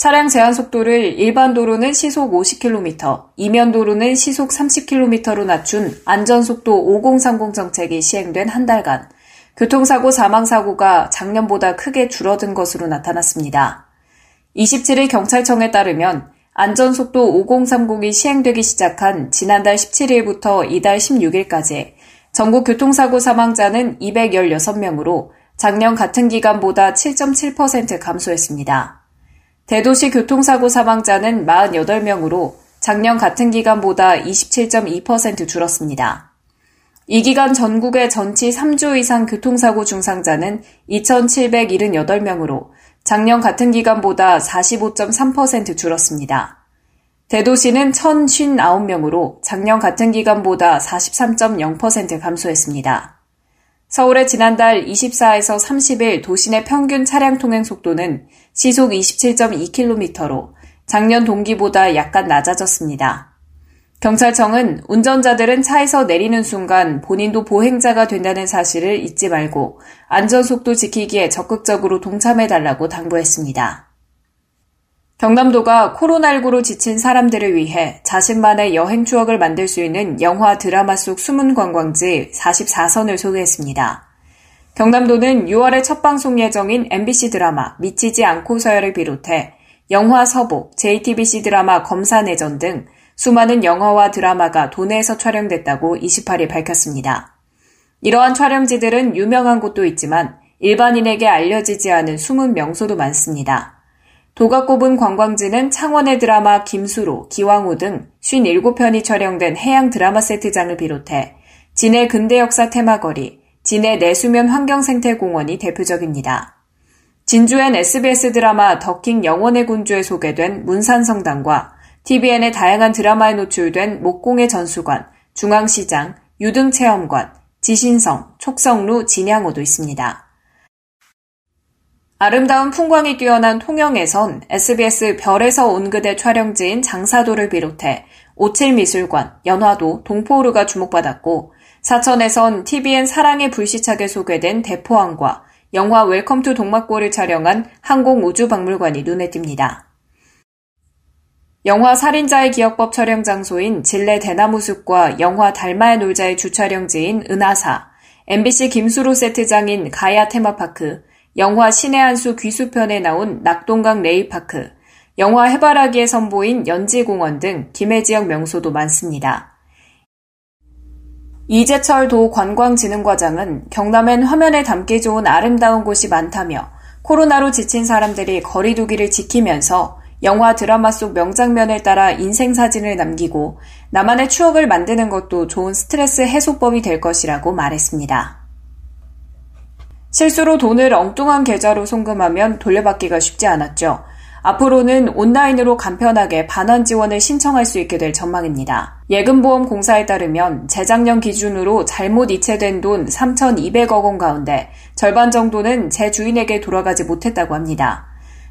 차량 제한 속도를 일반 도로는 시속 50km, 이면 도로는 시속 30km로 낮춘 안전속도 5030 정책이 시행된 한 달간 교통사고 사망사고가 작년보다 크게 줄어든 것으로 나타났습니다. 27일 경찰청에 따르면 안전속도 5030이 시행되기 시작한 지난달 17일부터 이달 16일까지 전국 교통사고 사망자는 216명으로 작년 같은 기간보다 7.7% 감소했습니다. 대도시 교통사고 사망자는 48명으로 작년 같은 기간보다 27.2% 줄었습니다. 이 기간 전국의 전치 3주 이상 교통사고 중상자는 2,778명으로 작년 같은 기간보다 45.3% 줄었습니다. 대도시는 1,059명으로 작년 같은 기간보다 43.0% 감소했습니다. 서울의 지난달 24에서 30일 도시내 평균 차량 통행 속도는 시속 27.2km로 작년 동기보다 약간 낮아졌습니다. 경찰청은 운전자들은 차에서 내리는 순간 본인도 보행자가 된다는 사실을 잊지 말고 안전속도 지키기에 적극적으로 동참해달라고 당부했습니다. 경남도가 코로나19로 지친 사람들을 위해 자신만의 여행 추억을 만들 수 있는 영화 드라마 속 숨은 관광지 44선을 소개했습니다. 경남도는 6월에 첫 방송 예정인 MBC 드라마 미치지 않고서야를 비롯해 영화 서복, JTBC 드라마 검사 내전 등 수많은 영화와 드라마가 도내에서 촬영됐다고 28일 밝혔습니다. 이러한 촬영지들은 유명한 곳도 있지만 일반인에게 알려지지 않은 숨은 명소도 많습니다. 도가 꼽은 관광지는 창원의 드라마 김수로, 기왕후 등 57편이 촬영된 해양 드라마 세트장을 비롯해 진해 근대 역사 테마거리, 진해 내수면 환경생태공원이 대표적입니다. 진주엔 SBS 드라마 더킹 영원의 군주에 소개된 문산성당과 TVN의 다양한 드라마에 노출된 목공의 전수관, 중앙시장, 유등체험관, 지신성, 촉성루, 진양호도 있습니다. 아름다운 풍광이 뛰어난 통영에선 SBS 별에서 온 그대 촬영지인 장사도를 비롯해 옻칠미술관, 연화도, 동포루가 주목받았고 사천에선 TVN 사랑의 불시착에 소개된 대포항과 영화 웰컴 투 동막골을 촬영한 항공우주박물관이 눈에 띕니다. 영화 살인자의 기억법 촬영 장소인 진례 대나무숲과 영화 달마야 놀자의 주촬영지인 은하사, MBC 김수로 세트장인 가야 테마파크, 영화 신의 한 수 귀수편에 나온 낙동강 레이파크, 영화 해바라기에 선보인 연지공원 등 김해 지역 명소도 많습니다. 이재철 도 관광진흥과장은 경남엔 화면에 담기 좋은 아름다운 곳이 많다며 코로나로 지친 사람들이 거리두기를 지키면서 영화 드라마 속 명장면을 따라 인생 사진을 남기고 나만의 추억을 만드는 것도 좋은 스트레스 해소법이 될 것이라고 말했습니다. 실수로 돈을 엉뚱한 계좌로 송금하면 돌려받기가 쉽지 않았죠. 앞으로는 온라인으로 간편하게 반환 지원을 신청할 수 있게 될 전망입니다. 예금보험공사에 따르면 재작년 기준으로 잘못 이체된 돈 3,200억 원 가운데 절반 정도는 제 주인에게 돌아가지 못했다고 합니다.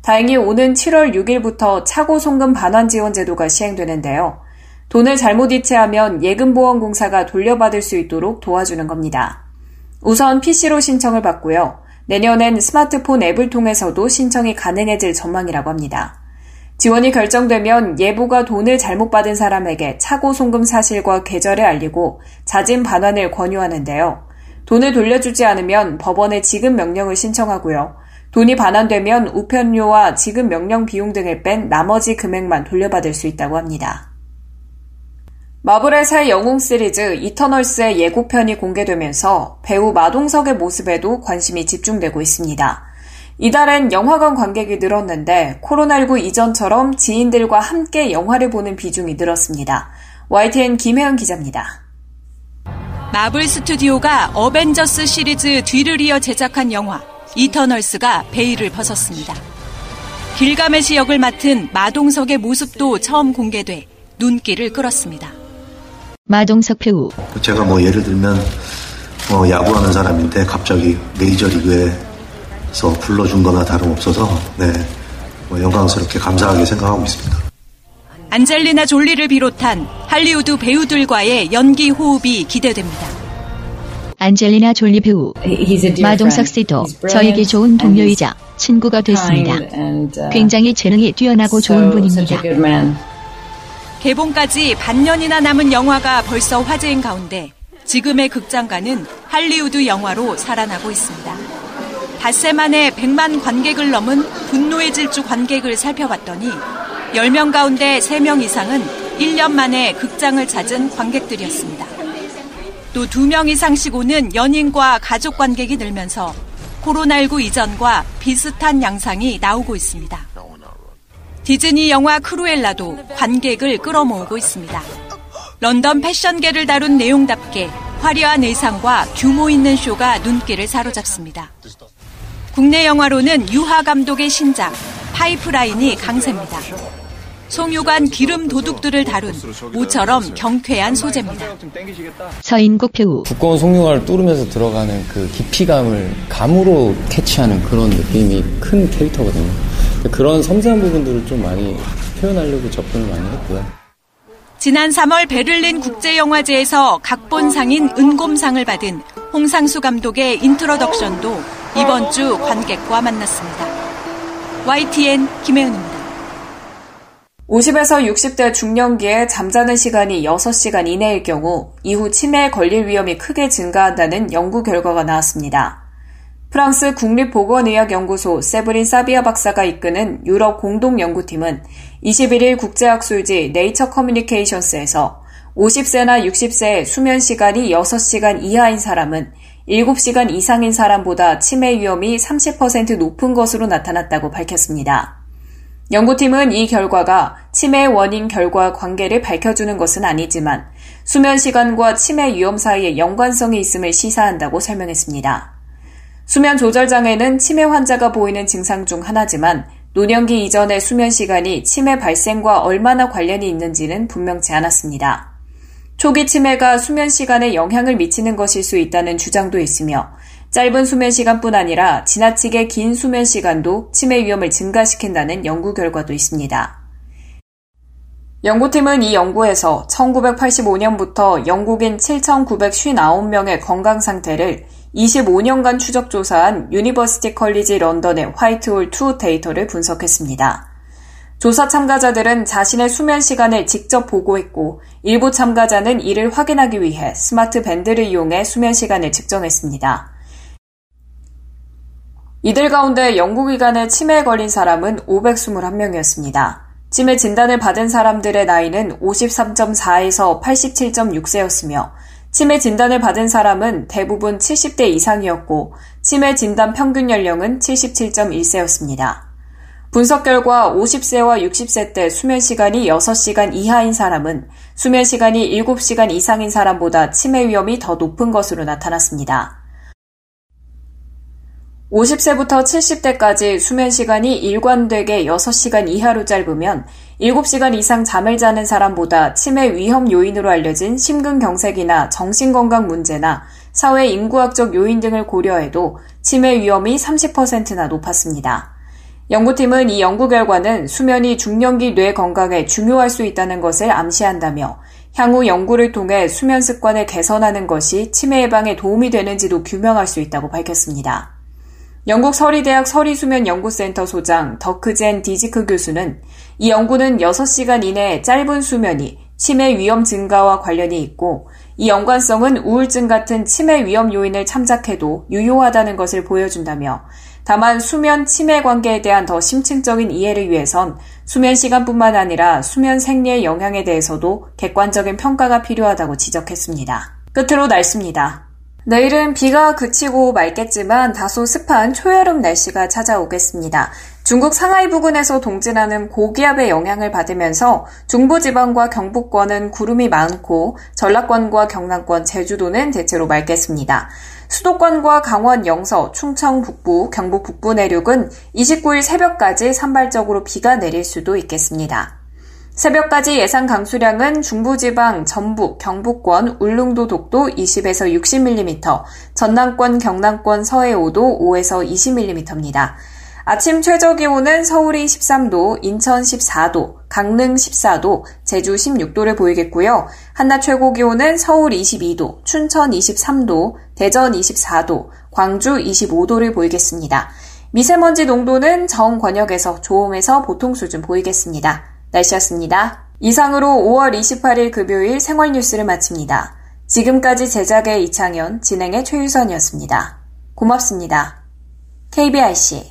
다행히 오는 7월 6일부터 차고 송금 반환 지원 제도가 시행되는데요. 돈을 잘못 이체하면 예금보험공사가 돌려받을 수 있도록 도와주는 겁니다. 우선 PC로 신청을 받고요. 내년엔 스마트폰 앱을 통해서도 신청이 가능해질 전망이라고 합니다. 지원이 결정되면 예보가 돈을 잘못 받은 사람에게 차고 송금 사실과 계절을 알리고 자진 반환을 권유하는데요. 돈을 돌려주지 않으면 법원에 지급 명령을 신청하고요. 돈이 반환되면 우편료와 지급 명령 비용 등을 뺀 나머지 금액만 돌려받을 수 있다고 합니다. 마블의 새 영웅 시리즈 이터널스의 예고편이 공개되면서 배우 마동석의 모습에도 관심이 집중되고 있습니다. 이달엔 영화관 관객이 늘었는데 코로나19 이전처럼 지인들과 함께 영화를 보는 비중이 늘었습니다. YTN 김혜은 기자입니다. 마블 스튜디오가 어벤져스 시리즈 뒤를 이어 제작한 영화 이터널스가 베일을 벗었습니다. 길가메시 역을 맡은 마동석의 모습도 처음 공개돼 눈길을 끌었습니다. 마동석 배우. 제가 뭐 예를 들면 뭐 야구하는 사람인데 갑자기 메이저리그에서 불러준 거나 다름없어서 네, 뭐 영광스럽게 감사하게 생각하고 있습니다. 안젤리나 졸리를 비롯한 할리우드 배우들과의 연기 호흡이 기대됩니다. 안젤리나 졸리 배우. 마동석 씨도 저에게 좋은 동료이자 친구가 됐습니다. 굉장히 재능이 뛰어나고 좋은 분입니다. 개봉까지 반년이나 남은 영화가 벌써 화제인 가운데 지금의 극장가는 할리우드 영화로 살아나고 있습니다. 닷새 만에 100만 관객을 넘은 분노의 질주 관객을 살펴봤더니 10명 가운데 3명 이상은 1년 만에 극장을 찾은 관객들이었습니다. 또 2명 이상씩 오는 연인과 가족 관객이 늘면서 코로나19 이전과 비슷한 양상이 나오고 있습니다. 디즈니 영화 크루엘라도 관객을 끌어모으고 있습니다. 런던 패션계를 다룬 내용답게 화려한 의상과 규모 있는 쇼가 눈길을 사로잡습니다. 국내 영화로는 유하 감독의 신작 파이프라인이 강세입니다. 송유관 기름 도둑들을 다룬 모처럼 경쾌한 소재입니다. 서인국 배우. 두꺼운 송유관을 뚫으면서 들어가는 그 깊이감을 감으로 캐치하는 그런 느낌이 큰 캐릭터거든요. 그런 섬세한 부분들을 좀 많이 표현하려고 접근을 많이 했고요. 지난 3월 베를린 국제영화제에서 각본상인 은곰상을 받은 홍상수 감독의 인트로덕션도 이번 주 관객과 만났습니다. YTN 김혜은입니다. 50에서 60대 중년기에 잠자는 시간이 6시간 이내일 경우 이후 치매에 걸릴 위험이 크게 증가한다는 연구 결과가 나왔습니다. 프랑스 국립보건의학연구소 세브린 사비아 박사가 이끄는 유럽 공동연구팀은 21일 국제학술지 네이처 커뮤니케이션스에서 50세나 60세의 수면 시간이 6시간 이하인 사람은 7시간 이상인 사람보다 치매 위험이 30% 높은 것으로 나타났다고 밝혔습니다. 연구팀은 이 결과가 치매의 원인 결과 관계를 밝혀주는 것은 아니지만 수면 시간과 치매 위험 사이에 연관성이 있음을 시사한다고 설명했습니다. 수면 조절 장애는 치매 환자가 보이는 증상 중 하나지만 노년기 이전의 수면 시간이 치매 발생과 얼마나 관련이 있는지는 분명치 않았습니다. 초기 치매가 수면 시간에 영향을 미치는 것일 수 있다는 주장도 있으며 짧은 수면 시간뿐 아니라 지나치게 긴 수면 시간도 치매 위험을 증가시킨다는 연구 결과도 있습니다. 연구팀은 이 연구에서 1985년부터 영국인 7,959명의 건강 상태를 25년간 추적 조사한 유니버시티 컬리지 런던의 화이트홀2 데이터를 분석했습니다. 조사 참가자들은 자신의 수면 시간을 직접 보고했고 일부 참가자는 이를 확인하기 위해 스마트 밴드를 이용해 수면 시간을 측정했습니다. 이들 가운데 연구기간에 치매에 걸린 사람은 521명이었습니다. 치매 진단을 받은 사람들의 나이는 53.4에서 87.6세였으며 치매 진단을 받은 사람은 대부분 70대 이상이었고 치매 진단 평균 연령은 77.1세였습니다. 분석 결과 50세와 60세 때 수면 시간이 6시간 이하인 사람은 수면 시간이 7시간 이상인 사람보다 치매 위험이 더 높은 것으로 나타났습니다. 50세부터 70대까지 수면 시간이 일관되게 6시간 이하로 짧으면 7시간 이상 잠을 자는 사람보다 치매 위험 요인으로 알려진 심근경색이나 정신건강 문제나 사회 인구학적 요인 등을 고려해도 치매 위험이 30%나 높았습니다. 연구팀은 이 연구 결과는 수면이 중년기 뇌 건강에 중요할 수 있다는 것을 암시한다며 향후 연구를 통해 수면 습관을 개선하는 것이 치매 예방에 도움이 되는지도 규명할 수 있다고 밝혔습니다. 영국 서리대학 서리수면연구센터 소장 더크젠 디지크 교수는 이 연구는 6시간 이내 짧은 수면이 치매 위험 증가와 관련이 있고 이 연관성은 우울증 같은 치매 위험 요인을 참작해도 유효하다는 것을 보여준다며 다만 수면 치매 관계에 대한 더 심층적인 이해를 위해선 수면 시간뿐만 아니라 수면 생리의 영향에 대해서도 객관적인 평가가 필요하다고 지적했습니다. 끝으로 날씨입니다. 내일은 비가 그치고 맑겠지만 다소 습한 초여름 날씨가 찾아오겠습니다. 중국 상하이 부근에서 동진하는 고기압의 영향을 받으면서 중부지방과 경북권은 구름이 많고 전라권과 경남권, 제주도는 대체로 맑겠습니다. 수도권과 강원 영서, 충청 북부, 경북 북부 내륙은 29일 새벽까지 산발적으로 비가 내릴 수도 있겠습니다. 새벽까지 예상 강수량은 중부지방, 전북, 경북권, 울릉도, 독도 20에서 60mm, 전남권, 경남권, 서해 5도 5에서 20mm입니다. 아침 최저 기온은 서울이 13도, 인천 14도, 강릉 14도, 제주 16도를 보이겠고요. 한낮 최고 기온은 서울 22도, 춘천 23도, 대전 24도, 광주 25도를 보이겠습니다. 미세먼지 농도는 정 권역에서 좋음에서 보통 수준 보이겠습니다. 날씨였습니다. 이상으로 5월 28일 금요일 생활 뉴스를 마칩니다. 지금까지 제작의 이창현, 진행의 최유선이었습니다. 고맙습니다. KBIC